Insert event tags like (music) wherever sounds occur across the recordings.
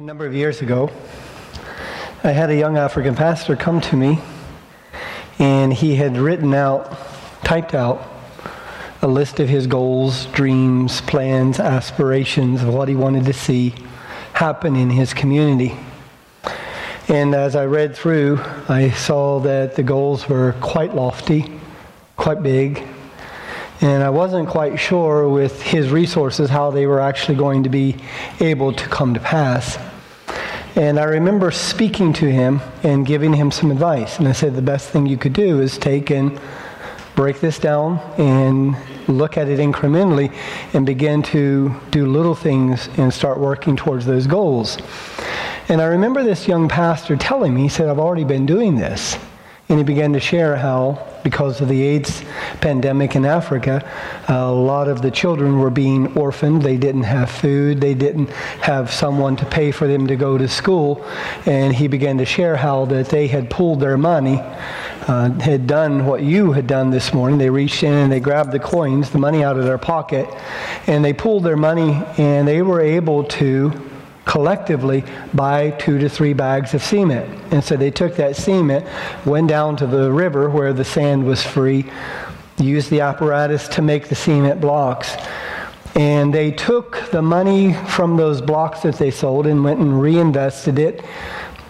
A number of years ago, I had a young African pastor come to me, and he had written out, typed out, a list of his goals, dreams, plans, aspirations of what he wanted to see happen in his community. And as I read through, I saw that the goals were quite lofty, quite big, and I wasn't quite sure with his resources how they were actually going to be able to come to pass. And I remember speaking to him and giving him some advice. And I said, the best thing you could do is take and break this down and look at it incrementally and begin to do little things and start working towards those goals. And I remember this young pastor telling me, he said, I've already been doing this. And he began to share how, because of the AIDS pandemic in Africa, a lot of the children were being orphaned. They didn't have food. They didn't have someone to pay for them to go to school. And he began to share how that they had pulled their money, uh, had done what you had done this morning. They reached in and they grabbed the coins, the money out of their pocket, and they pulled their money and they were able to collectively buy two to three bags of cement. And so they took that cement, went down to the river where the sand was free, used the apparatus to make the cement blocks. And they took the money from those blocks that they sold and went and reinvested it,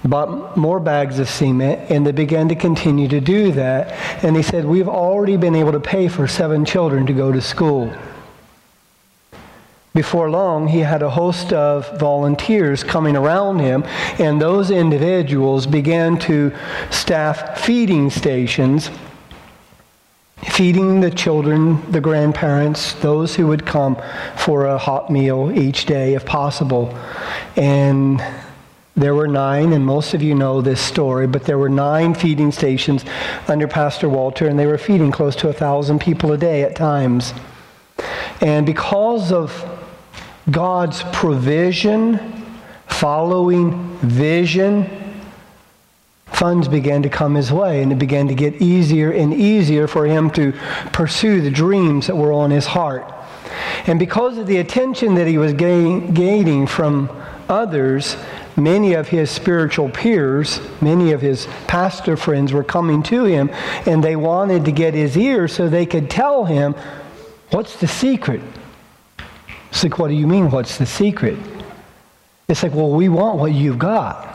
bought more bags of cement, and they began to continue to do that. And he said, We've already been able to pay for seven children to go to school. Before long, he had a host of volunteers coming around him, and those individuals began to staff feeding stations, feeding the children, the grandparents, those who would come for a hot meal each day if possible. And there were nine, and most of you know this story, but there were nine feeding stations under Pastor Walter, and they were feeding close to a thousand people a day at times. And because of God's provision, following vision, funds began to come his way, and it began to get easier and easier for him to pursue the dreams that were on his heart. And because of the attention that he was gaining from others, many of his spiritual peers, many of his pastor friends were coming to him, and they wanted to get his ear so they could tell him, What's the secret? It's like, what do you mean? What's the secret? It's like, well, we want what you've got.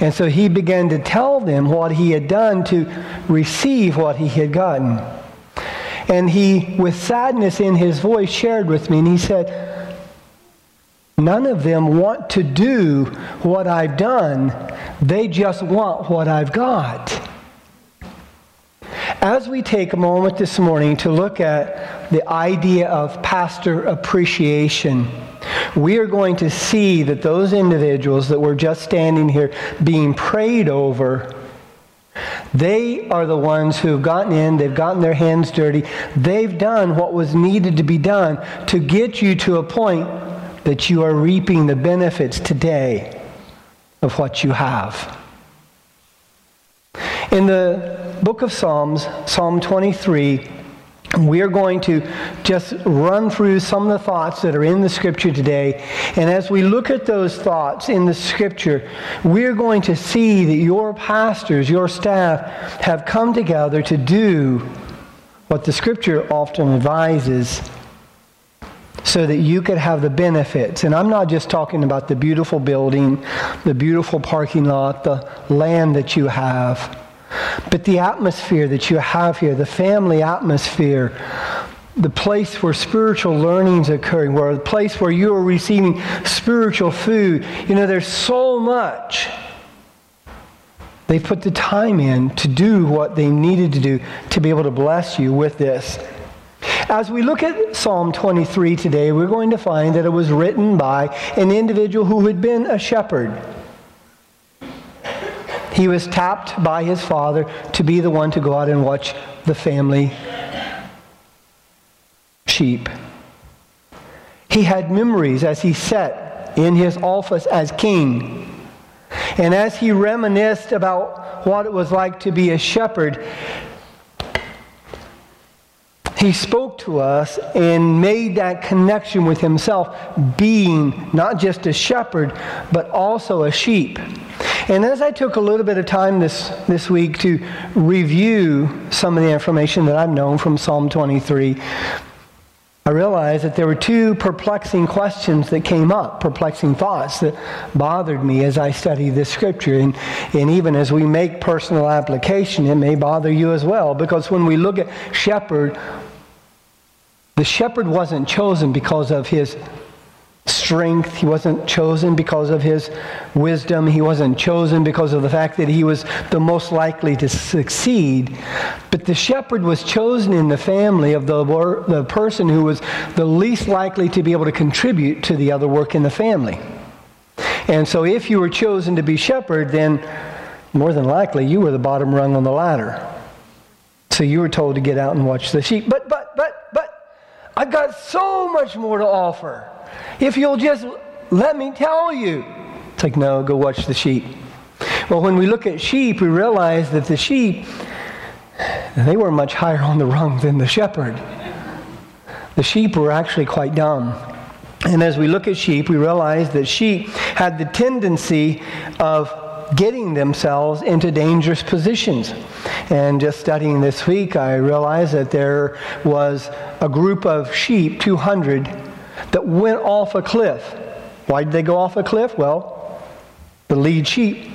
And so he began to tell them what he had done to receive what he had gotten. And he, with sadness in his voice, shared with me, and he said, None of them want to do what I've done, they just want what I've got. As we take a moment this morning to look at the idea of pastor appreciation, we are going to see that those individuals that were just standing here being prayed over, they are the ones who have gotten in, they've gotten their hands dirty, they've done what was needed to be done to get you to a point that you are reaping the benefits today of what you have. In the book of Psalms, Psalm 23, we are going to just run through some of the thoughts that are in the scripture today. And as we look at those thoughts in the scripture, we're going to see that your pastors, your staff, have come together to do what the scripture often advises so that you could have the benefits. And I'm not just talking about the beautiful building, the beautiful parking lot, the land that you have. But the atmosphere that you have here, the family atmosphere, the place where spiritual learning is occurring, where the place where you are receiving spiritual food, you know, there's so much. They put the time in to do what they needed to do to be able to bless you with this. As we look at Psalm 23 today, we're going to find that it was written by an individual who had been a shepherd. He was tapped by his father to be the one to go out and watch the family sheep. He had memories as he sat in his office as king. And as he reminisced about what it was like to be a shepherd, he spoke to us and made that connection with himself, being not just a shepherd, but also a sheep. And as I took a little bit of time this, this week to review some of the information that I've known from Psalm 23, I realized that there were two perplexing questions that came up, perplexing thoughts that bothered me as I studied this scripture. And, and even as we make personal application, it may bother you as well. Because when we look at shepherd, the shepherd wasn't chosen because of his strength. He wasn't chosen because of his wisdom. He wasn't chosen because of the fact that he was the most likely to succeed. But the shepherd was chosen in the family of the, the person who was the least likely to be able to contribute to the other work in the family. And so if you were chosen to be shepherd, then more than likely you were the bottom rung on the ladder. So you were told to get out and watch the sheep. But, but, but, but, I've got so much more to offer. If you'll just let me tell you. It's like, no, go watch the sheep. Well, when we look at sheep, we realize that the sheep, they were much higher on the rung than the shepherd. The sheep were actually quite dumb. And as we look at sheep, we realize that sheep had the tendency of getting themselves into dangerous positions. And just studying this week, I realized that there was a group of sheep, 200, that went off a cliff. Why did they go off a cliff? Well, the lead sheep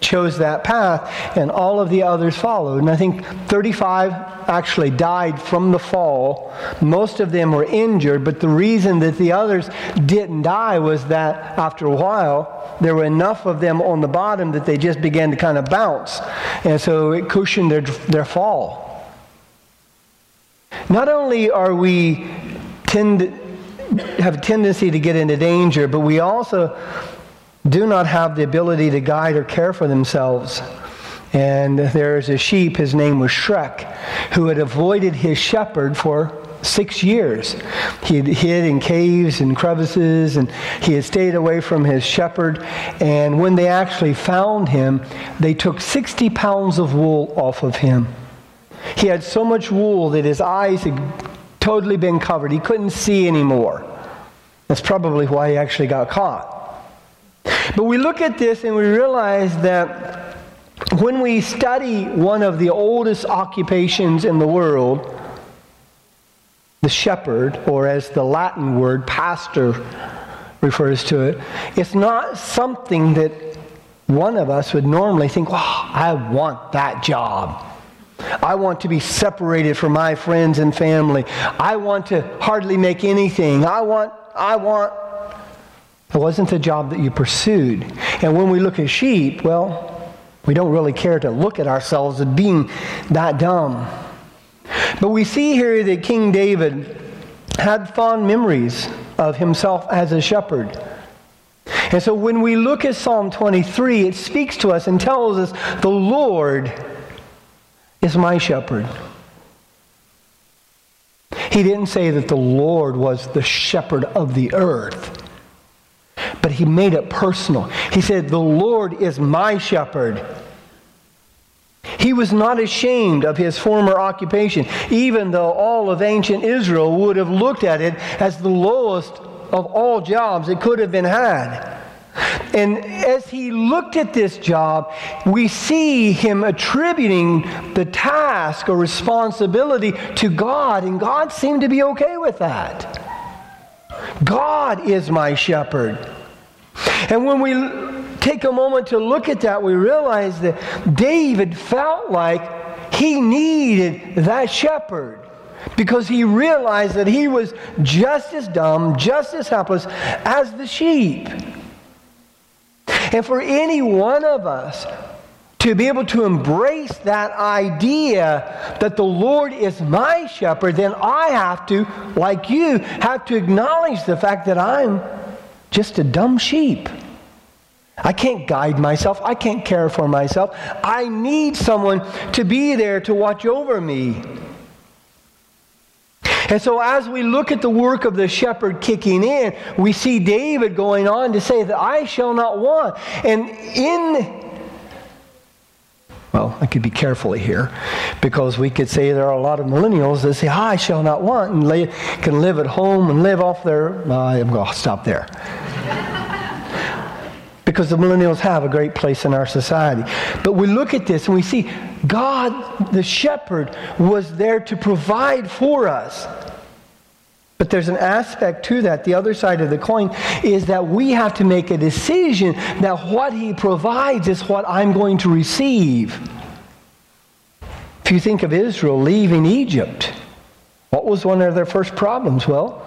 chose that path, and all of the others followed. And I think 35 actually died from the fall. Most of them were injured, but the reason that the others didn't die was that after a while, there were enough of them on the bottom that they just began to kind of bounce. And so it cushioned their, their fall. Not only are we tend, have a tendency to get into danger, but we also do not have the ability to guide or care for themselves. And there's a sheep, his name was Shrek, who had avoided his shepherd for six years. He had hid in caves and crevices, and he had stayed away from his shepherd. And when they actually found him, they took 60 pounds of wool off of him. He had so much wool that his eyes had totally been covered. He couldn't see anymore. That's probably why he actually got caught. But we look at this and we realize that when we study one of the oldest occupations in the world, the shepherd, or as the Latin word pastor refers to it, it's not something that one of us would normally think, wow, I want that job. I want to be separated from my friends and family. I want to hardly make anything. I want, I want. It wasn't the job that you pursued. And when we look at sheep, well, we don't really care to look at ourselves as being that dumb. But we see here that King David had fond memories of himself as a shepherd. And so when we look at Psalm 23, it speaks to us and tells us the Lord is my shepherd. He didn't say that the Lord was the shepherd of the earth, but he made it personal. He said, The Lord is my shepherd. He was not ashamed of his former occupation, even though all of ancient Israel would have looked at it as the lowest of all jobs it could have been had. And as he looked at this job, we see him attributing the task or responsibility to God, and God seemed to be okay with that. God is my shepherd. And when we take a moment to look at that, we realize that David felt like he needed that shepherd because he realized that he was just as dumb, just as helpless as the sheep. And for any one of us to be able to embrace that idea that the Lord is my shepherd, then I have to, like you, have to acknowledge the fact that I'm just a dumb sheep. I can't guide myself. I can't care for myself. I need someone to be there to watch over me. And so, as we look at the work of the shepherd kicking in, we see David going on to say that I shall not want. And in Well, I could be carefully here because we could say there are a lot of millennials that say, I shall not want, and lay, can live at home and live off their. Uh, I'm going to stop there. Because the millennials have a great place in our society. But we look at this and we see God, the shepherd, was there to provide for us. But there's an aspect to that. The other side of the coin is that we have to make a decision that what he provides is what I'm going to receive. If you think of Israel leaving Egypt, what was one of their first problems? Well,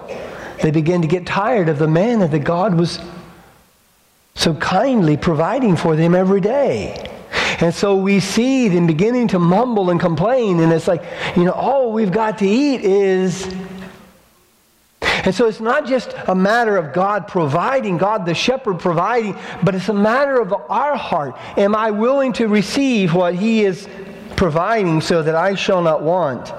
they began to get tired of the manna that God was so kindly providing for them every day. And so we see them beginning to mumble and complain, and it's like, you know, all we've got to eat is and so it's not just a matter of God providing, God the shepherd providing, but it's a matter of our heart. Am I willing to receive what He is providing so that I shall not want?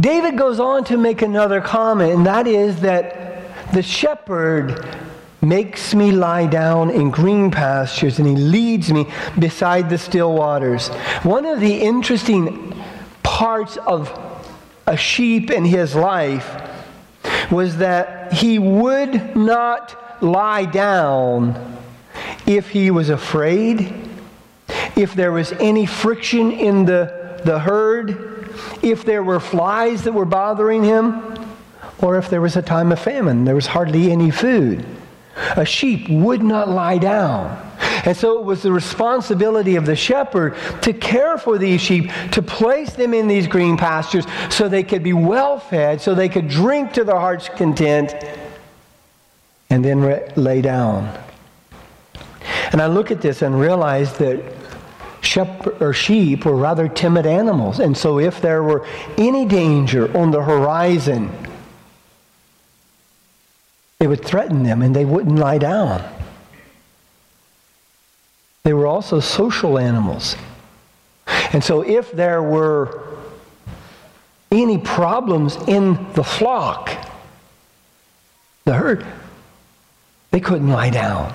David goes on to make another comment, and that is that the shepherd makes me lie down in green pastures and he leads me beside the still waters. One of the interesting parts of a sheep in his life was that he would not lie down if he was afraid, if there was any friction in the, the herd, if there were flies that were bothering him, or if there was a time of famine, there was hardly any food. A sheep would not lie down. And so it was the responsibility of the shepherd to care for these sheep, to place them in these green pastures so they could be well fed, so they could drink to their heart's content, and then re- lay down. And I look at this and realize that shepherd, or sheep were rather timid animals. And so if there were any danger on the horizon, it would threaten them and they wouldn't lie down. They were also social animals. And so if there were any problems in the flock, the herd, they couldn't lie down.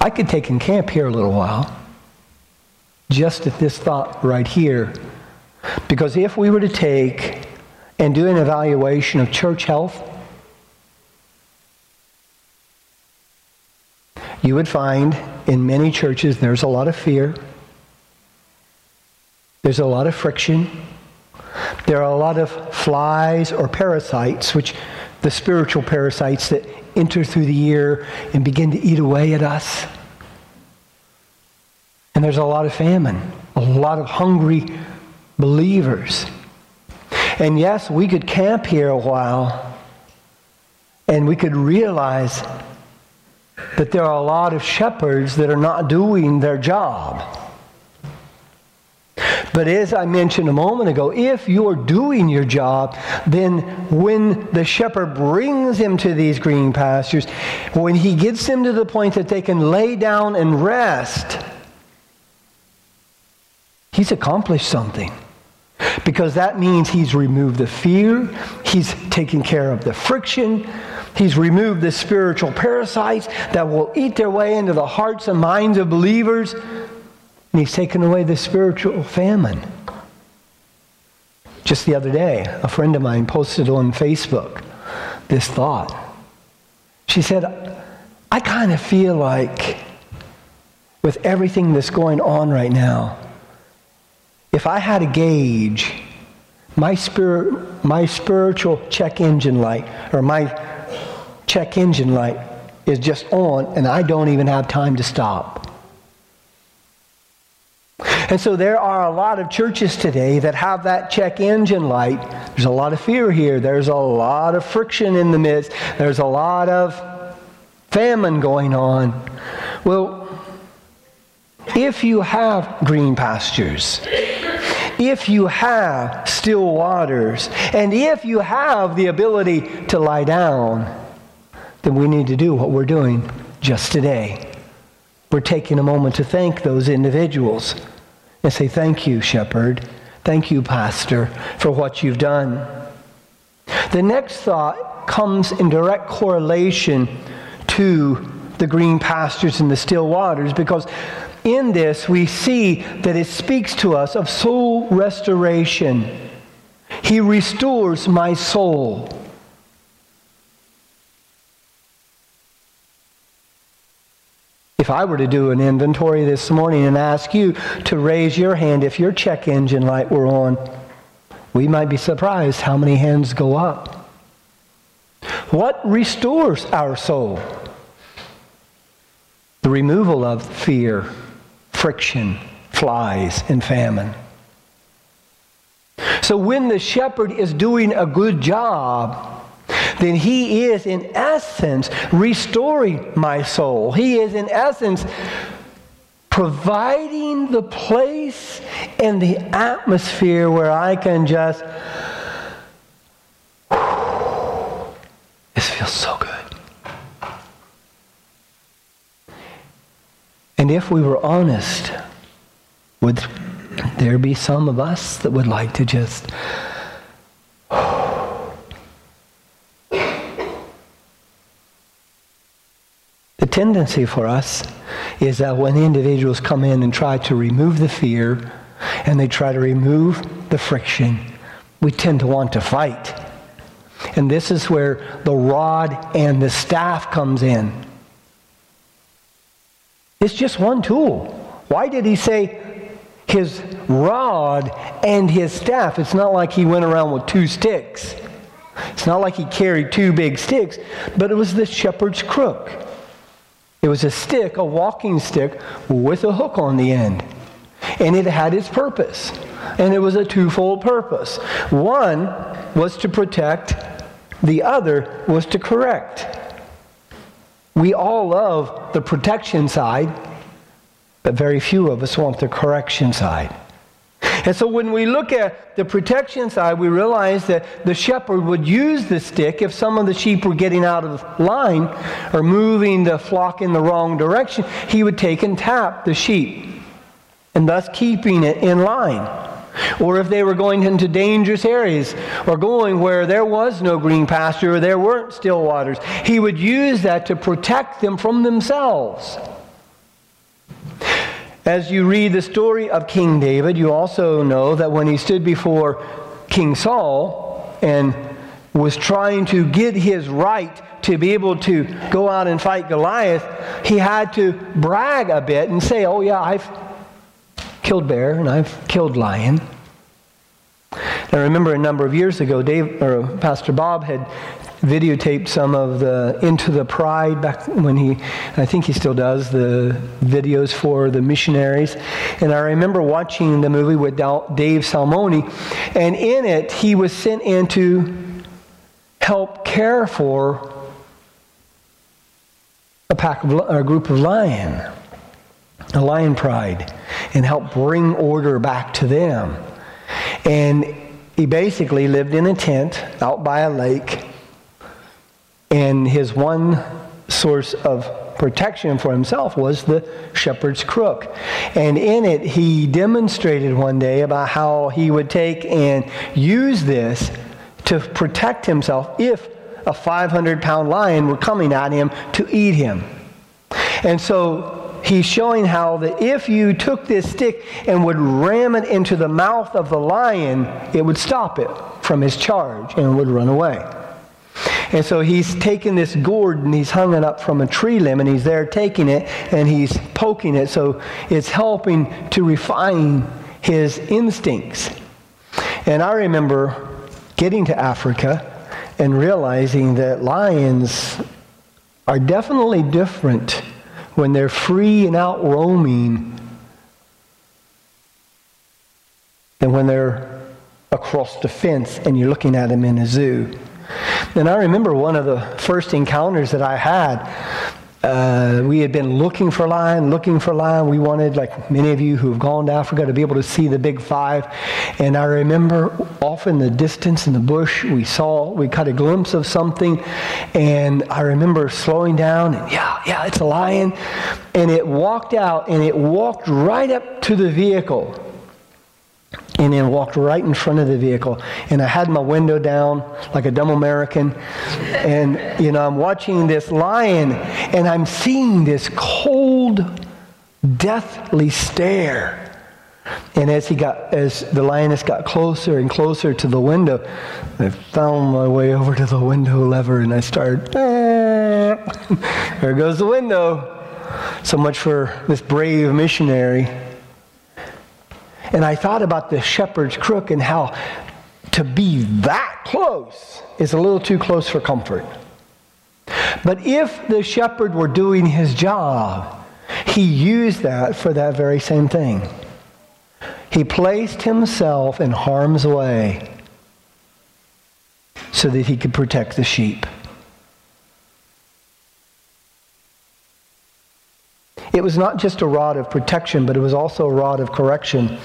I could take in camp here a little while, just at this thought right here. Because if we were to take and do an evaluation of church health, you would find in many churches there's a lot of fear, there's a lot of friction, there are a lot of flies or parasites, which the spiritual parasites that enter through the ear and begin to eat away at us. And there's a lot of famine, a lot of hungry believers. And yes, we could camp here a while and we could realize that there are a lot of shepherds that are not doing their job. But as I mentioned a moment ago, if you're doing your job, then when the shepherd brings them to these green pastures, when he gets them to the point that they can lay down and rest, he's accomplished something. Because that means he's removed the fear, he's taken care of the friction, He's removed the spiritual parasites that will eat their way into the hearts and minds of believers. And he's taken away the spiritual famine. Just the other day, a friend of mine posted on Facebook this thought. She said, I kind of feel like with everything that's going on right now, if I had a gauge, my, spirit, my spiritual check engine light, or my check engine light is just on and I don't even have time to stop. And so there are a lot of churches today that have that check engine light. There's a lot of fear here. There's a lot of friction in the midst. There's a lot of famine going on. Well, if you have green pastures, if you have still waters, and if you have the ability to lie down, then we need to do what we're doing just today. We're taking a moment to thank those individuals and say, Thank you, shepherd. Thank you, pastor, for what you've done. The next thought comes in direct correlation to the green pastures and the still waters because in this we see that it speaks to us of soul restoration. He restores my soul. If I were to do an inventory this morning and ask you to raise your hand if your check engine light were on, we might be surprised how many hands go up. What restores our soul? The removal of fear, friction, flies, and famine. So when the shepherd is doing a good job, then he is, in essence, restoring my soul. He is, in essence, providing the place and the atmosphere where I can just. (sighs) This feels so good. And if we were honest, would there be some of us that would like to just (sighs) the tendency for us is that when individuals come in and try to remove the fear and they try to remove the friction, we tend to want to fight. And this is where the rod and the staff comes in. It's just one tool. Why did he say his rod and his staff? It's not like he went around with two sticks. It's not like he carried two big sticks, but it was the shepherd's crook. It was a stick, a walking stick, with a hook on the end. And it had its purpose. And it was a twofold purpose. One was to protect, the other was to correct. We all love the protection side, but very few of us want the correction side. And so when we look at the protection side, we realize that the shepherd would use the stick if some of the sheep were getting out of line or moving the flock in the wrong direction. He would take and tap the sheep and thus keeping it in line. Or if they were going into dangerous areas or going where there was no green pasture or there weren't still waters, he would use that to protect them from themselves. As you read the story of King David, you also know that when he stood before King Saul and was trying to get his right to be able to go out and fight Goliath, he had to brag a bit and say, Oh, yeah, I've killed bear and I've killed lion. I remember a number of years ago, Dave, or Pastor Bob had videotaped some of the Into the Pride back when he, I think he still does, the videos for the missionaries. And I remember watching the movie with Dave Salmoni, and in it, he was sent in to help care for a pack of a group of lion, a lion pride, and help bring order back to them. And he basically lived in a tent out by a lake and his one source of protection for himself was the shepherd's crook. And in it, he demonstrated one day about how he would take and use this to protect himself if a 500 pound lion were coming at him to eat him. And so he's showing how that if you took this stick and would ram it into the mouth of the lion, it would stop it from his charge and would run away. And so he's taken this gourd and he's hung it up from a tree limb and he's there taking it and he's poking it. So it's helping to refine his instincts. And I remember getting to Africa and realizing that lions are definitely different when they're free and out roaming than when they're across the fence and you're looking at them in a zoo. And I remember one of the first encounters that I had. Uh, we had been looking for lion, looking for lion. We wanted, like many of you who have gone to Africa, to be able to see the big five. And I remember off in the distance in the bush, we saw, we caught a glimpse of something. And I remember slowing down and, yeah, yeah, it's a lion. And it walked out and it walked right up to the vehicle and then walked right in front of the vehicle. And I had my window down like a dumb American. And, you know, I'm watching this lion and I'm seeing this cold, deathly stare. And as he got, as the lioness got closer and closer to the window, I found my way over to the window lever and I started, ah. (laughs) there goes the window. So much for this brave missionary. And I thought about the shepherd's crook and how to be that close is a little too close for comfort. But if the shepherd were doing his job, he used that for that very same thing. He placed himself in harm's way so that he could protect the sheep. It was not just a rod of protection, but it was also a rod of correction.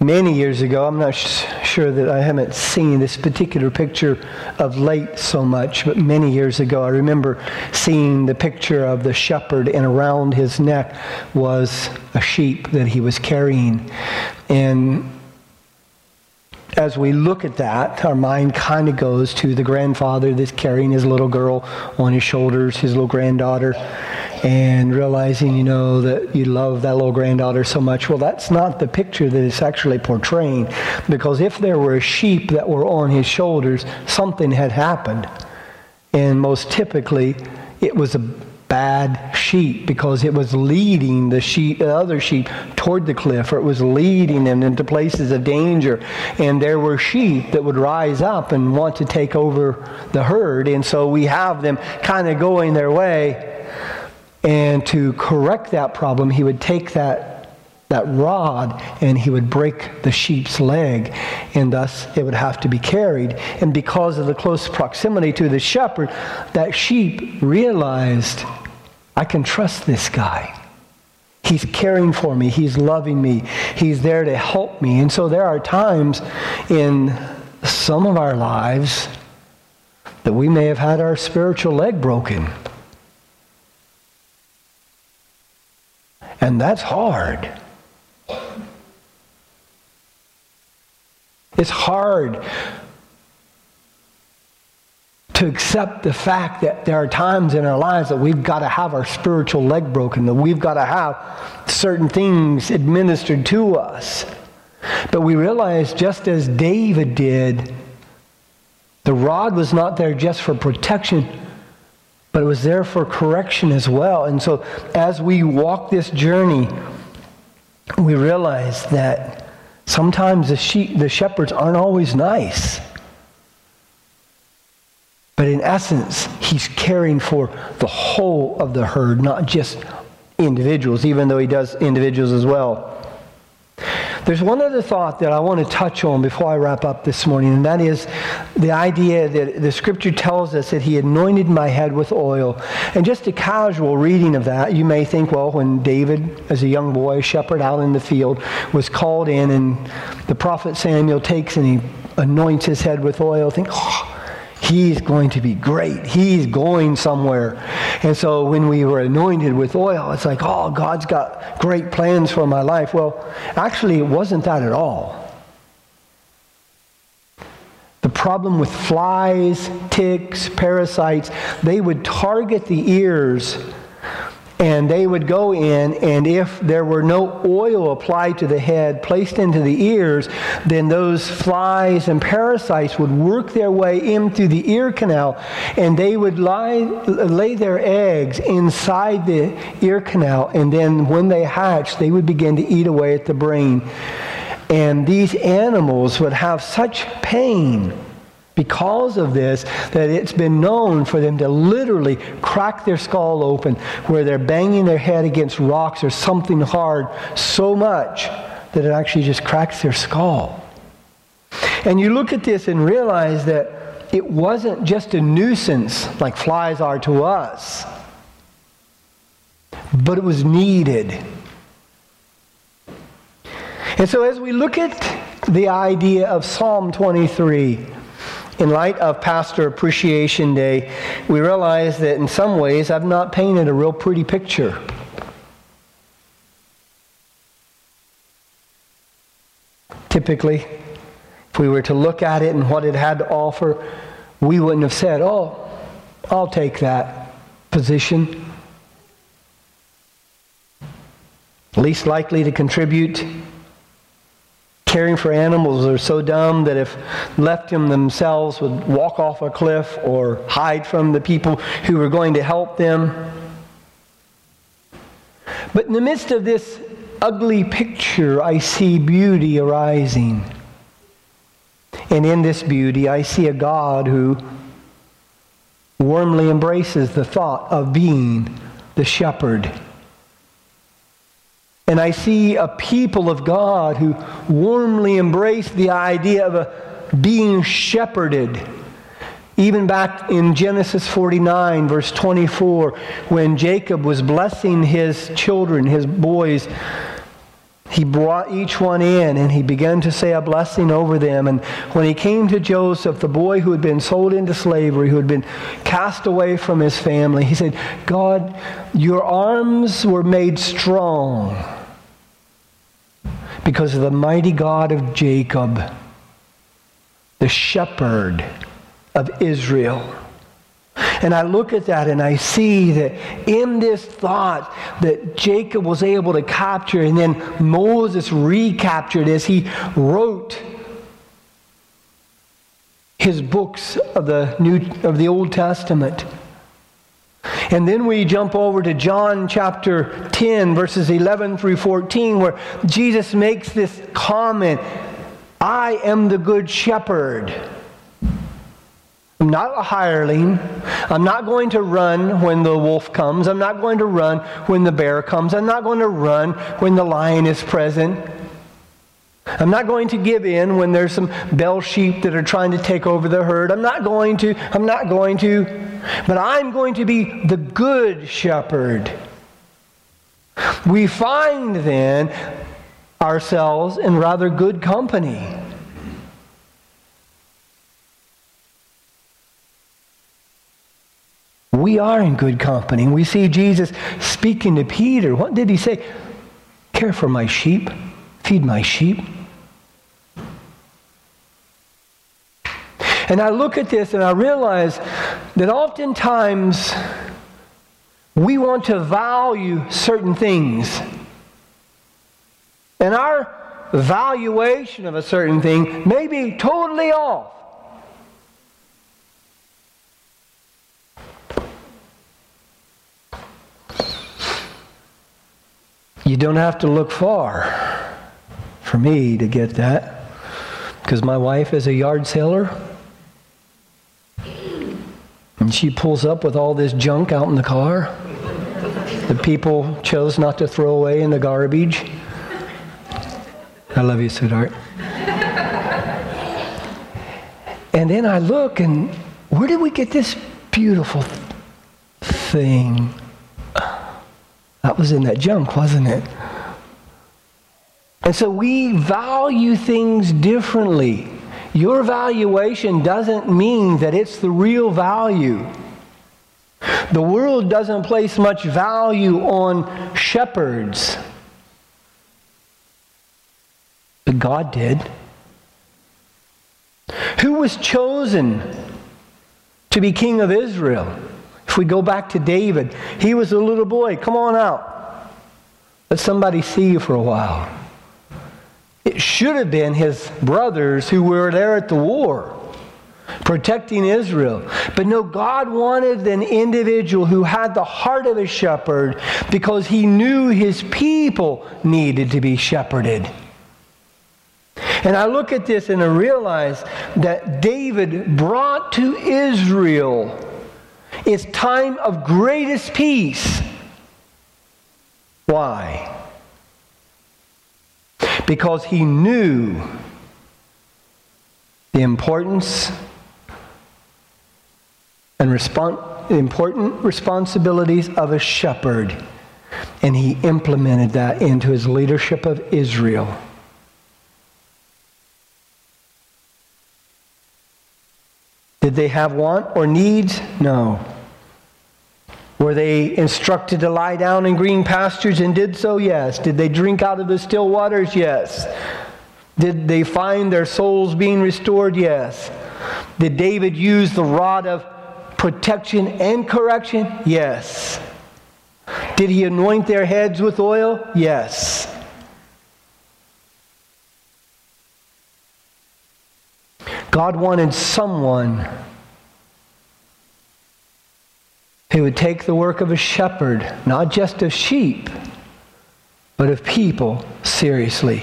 Many years ago, I'm not sure that I haven't seen this particular picture of late so much, but many years ago, I remember seeing the picture of the shepherd, and around his neck was a sheep that he was carrying. And as we look at that, our mind kind of goes to the grandfather that's carrying his little girl on his shoulders, his little granddaughter and realizing, you know, that you love that little granddaughter so much. Well, that's not the picture that it's actually portraying. Because if there were sheep that were on his shoulders, something had happened. And most typically, it was a bad sheep because it was leading the sheep, the other sheep toward the cliff, or it was leading them into places of danger. And there were sheep that would rise up and want to take over the herd. And so we have them kind of going their way and to correct that problem, he would take that, that rod and he would break the sheep's leg, and thus it would have to be carried. And because of the close proximity to the shepherd, that sheep realized, I can trust this guy. He's caring for me. He's loving me. He's there to help me. And so there are times in some of our lives that we may have had our spiritual leg broken. And that's hard. It's hard to accept the fact that there are times in our lives that we've got to have our spiritual leg broken, that we've got to have certain things administered to us. But we realize, just as David did, the rod was not there just for protection, but it was there for correction as well. And so as we walk this journey, we realize that sometimes the sheep, the shepherds aren't always nice. But in essence, he's caring for the whole of the herd, not just individuals, even though he does individuals as well. There's one other thought that I want to touch on before I wrap up this morning, and that is the idea that the scripture tells us that he anointed my head with oil. And just a casual reading of that, you may think, well, when David, as a young boy, shepherd out in the field, was called in, and the prophet Samuel takes and he anoints his head with oil, think, oh, He's going to be great. He's going somewhere. And so when we were anointed with oil, it's like, oh, God's got great plans for my life. Well, actually, it wasn't that at all. The problem with flies, ticks, parasites, they would target the ears and they would go in, and if there were no oil applied to the head, placed into the ears, then those flies and parasites would work their way in through the ear canal, and they would lie, lay their eggs inside the ear canal, and then when they hatched, they would begin to eat away at the brain. And these animals would have such pain because of this that it's been known for them to literally crack their skull open where they're banging their head against rocks or something hard so much that it actually just cracks their skull. And you look at this and realize that it wasn't just a nuisance like flies are to us, but it was needed. And so as we look at the idea of Psalm 23, in light of Pastor Appreciation Day, we realize that in some ways I've not painted a real pretty picture. typically. If we were to look at it and what it had to offer, we wouldn't have said, oh, I'll take that position. Least likely to contribute. Caring for animals are so dumb that if left them themselves would walk off a cliff or hide from the people who were going to help them. But in the midst of this ugly picture, I see beauty arising. And in this beauty, I see a God who warmly embraces the thought of being the shepherd. And I see a people of God who warmly embrace the idea of a being shepherded. Even back in Genesis 49, verse 24, when Jacob was blessing his children, his boys, he brought each one in and he began to say a blessing over them. And when he came to Joseph, the boy who had been sold into slavery, who had been cast away from his family, he said, God, your arms were made strong because of the mighty God of Jacob, the shepherd of Israel. And I look at that and I see that in this thought that Jacob was able to capture and then Moses recaptured as he wrote his books of the New of the Old Testament. And then we jump over to John chapter 10 verses 11 through 14 where Jesus makes this comment, I am the good shepherd. I'm not a hireling. I'm not going to run when the wolf comes. I'm not going to run when the bear comes. I'm not going to run when the lion is present. I'm not going to give in when there's some bell sheep that are trying to take over the herd. I'm not going to. I'm not going to. But I'm going to be the good shepherd. We find then ourselves in rather good company. We are in good company. We see Jesus speaking to Peter. What did he say? Care for my sheep, feed my sheep. And I look at this and I realize that oftentimes we want to value certain things. And our valuation of a certain thing may be totally off. You don't have to look far for me to get that. Because my wife is a yard sailor. And she pulls up with all this junk out in the car that people chose not to throw away in the garbage. I love you, sweetheart. and then I look and where did we get this beautiful thing? That was in that junk, wasn't it? And so we value things differently. Your valuation doesn't mean that it's the real value. The world doesn't place much value on shepherds. But God did. Who was chosen to be king of Israel? If we go back to David, he was a little boy. Come on out. Let somebody see you for a while. It should have been his brothers who were there at the war protecting Israel. But no, God wanted an individual who had the heart of a shepherd because he knew his people needed to be shepherded. And I look at this and I realize that David brought to Israel its time of greatest peace. Why? Because he knew the importance and respon- important responsibilities of a shepherd, and he implemented that into his leadership of Israel. Did they have want or needs? No. Were they instructed to lie down in green pastures and did so? Yes. Did they drink out of the still waters? Yes. Did they find their souls being restored? Yes. Did David use the rod of protection and correction? Yes. Did he anoint their heads with oil? Yes. God wanted someone who would take the work of a shepherd, not just of sheep, but of people, seriously.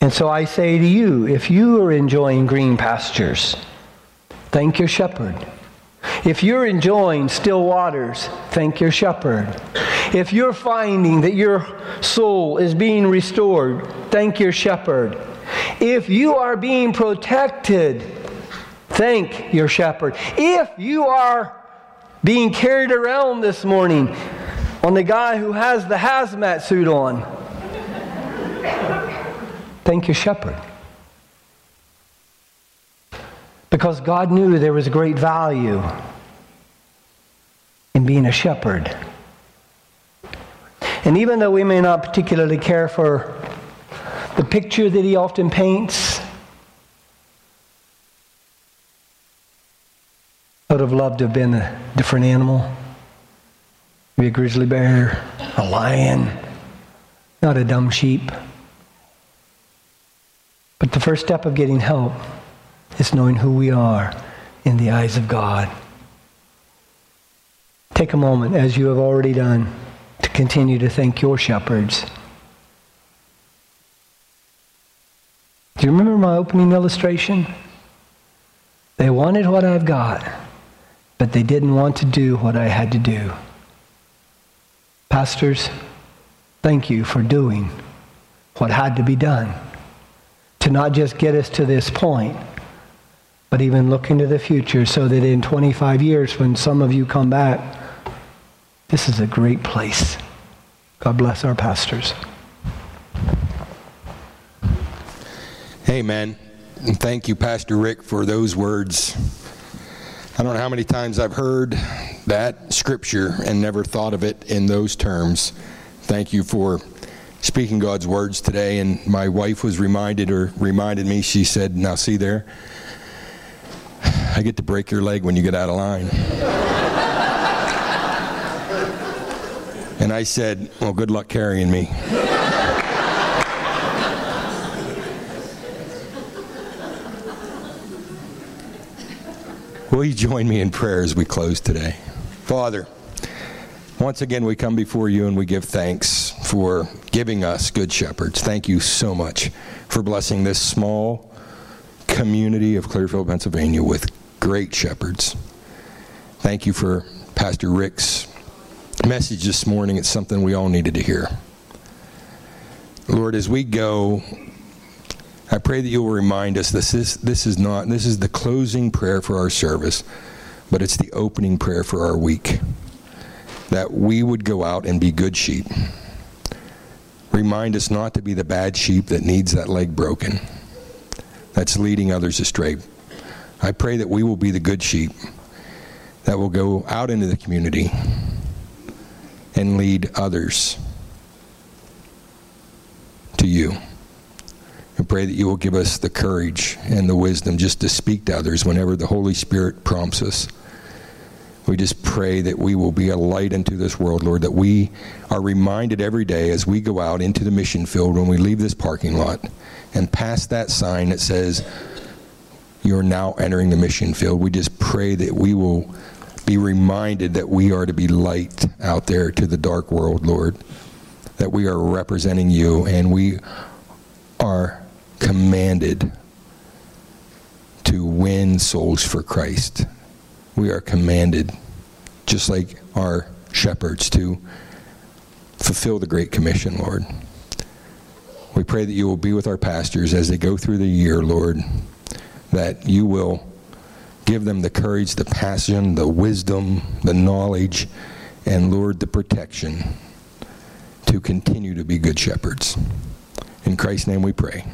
And so I say to you, if you are enjoying green pastures, thank your shepherd. If you're enjoying still waters, thank your shepherd. If you're finding that your soul is being restored, thank your shepherd. If you are being protected, thank your shepherd. If you are being carried around this morning on the guy who has the hazmat suit on, Thank your shepherd. Because God knew there was great value in being a shepherd. And even though we may not particularly care for the picture that he often paints, I would have loved to have been a different animal. Maybe a grizzly bear, a lion, not a dumb sheep. But the first step of getting help is knowing who we are in the eyes of God. Take a moment, as you have already done, to continue to thank your shepherds. Do you remember my opening illustration? They wanted what I've got, but they didn't want to do what I had to do. Pastors, thank you for doing what had to be done to not just get us to this point, but even look into the future so that in 25 years, when some of you come back, this is a great place. God bless our pastors. Amen. Thank you, Pastor Rick, for those words. I don't know how many times I've heard that scripture and never thought of it in those terms. Thank you for speaking God's words today, and my wife was reminded or reminded me. She said, "Now see there, I get to break your leg when you get out of line." and I said, "Well, good luck carrying me." Will you join me in prayer as we close today? Father, once again, we come before you and we give thanks for giving us good shepherds. Thank you so much for blessing this small community of Clearfield, Pennsylvania with great shepherds. Thank you for Pastor Rick's message this morning. It's something we all needed to hear. Lord, as we go, I pray that you will remind us this is this is not this is the closing prayer for our service, but it's the opening prayer for our week that we would go out and be good sheep. Remind us not to be the bad sheep that needs that leg broken, that's leading others astray. I pray that we will be the good sheep that will go out into the community and lead others to you. Pray that you will give us the courage and the wisdom just to speak to others whenever the Holy Spirit prompts us. We just pray that we will be a light into this world, Lord, that we are reminded every day as we go out into the mission field when we leave this parking lot and pass that sign that says, You're now entering the mission field. We just pray that we will be reminded that we are to be light out there to the dark world, Lord, that we are representing you and we are commanded to win souls for Christ we are commanded, just like our shepherds, to fulfill the Great Commission, Lord. We pray that you will be with our pastors as they go through the year, Lord, that you will give them the courage, the passion, the wisdom, the knowledge, and, Lord, the protection to continue to be good shepherds. In Christ's name we pray.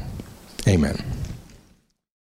Amen.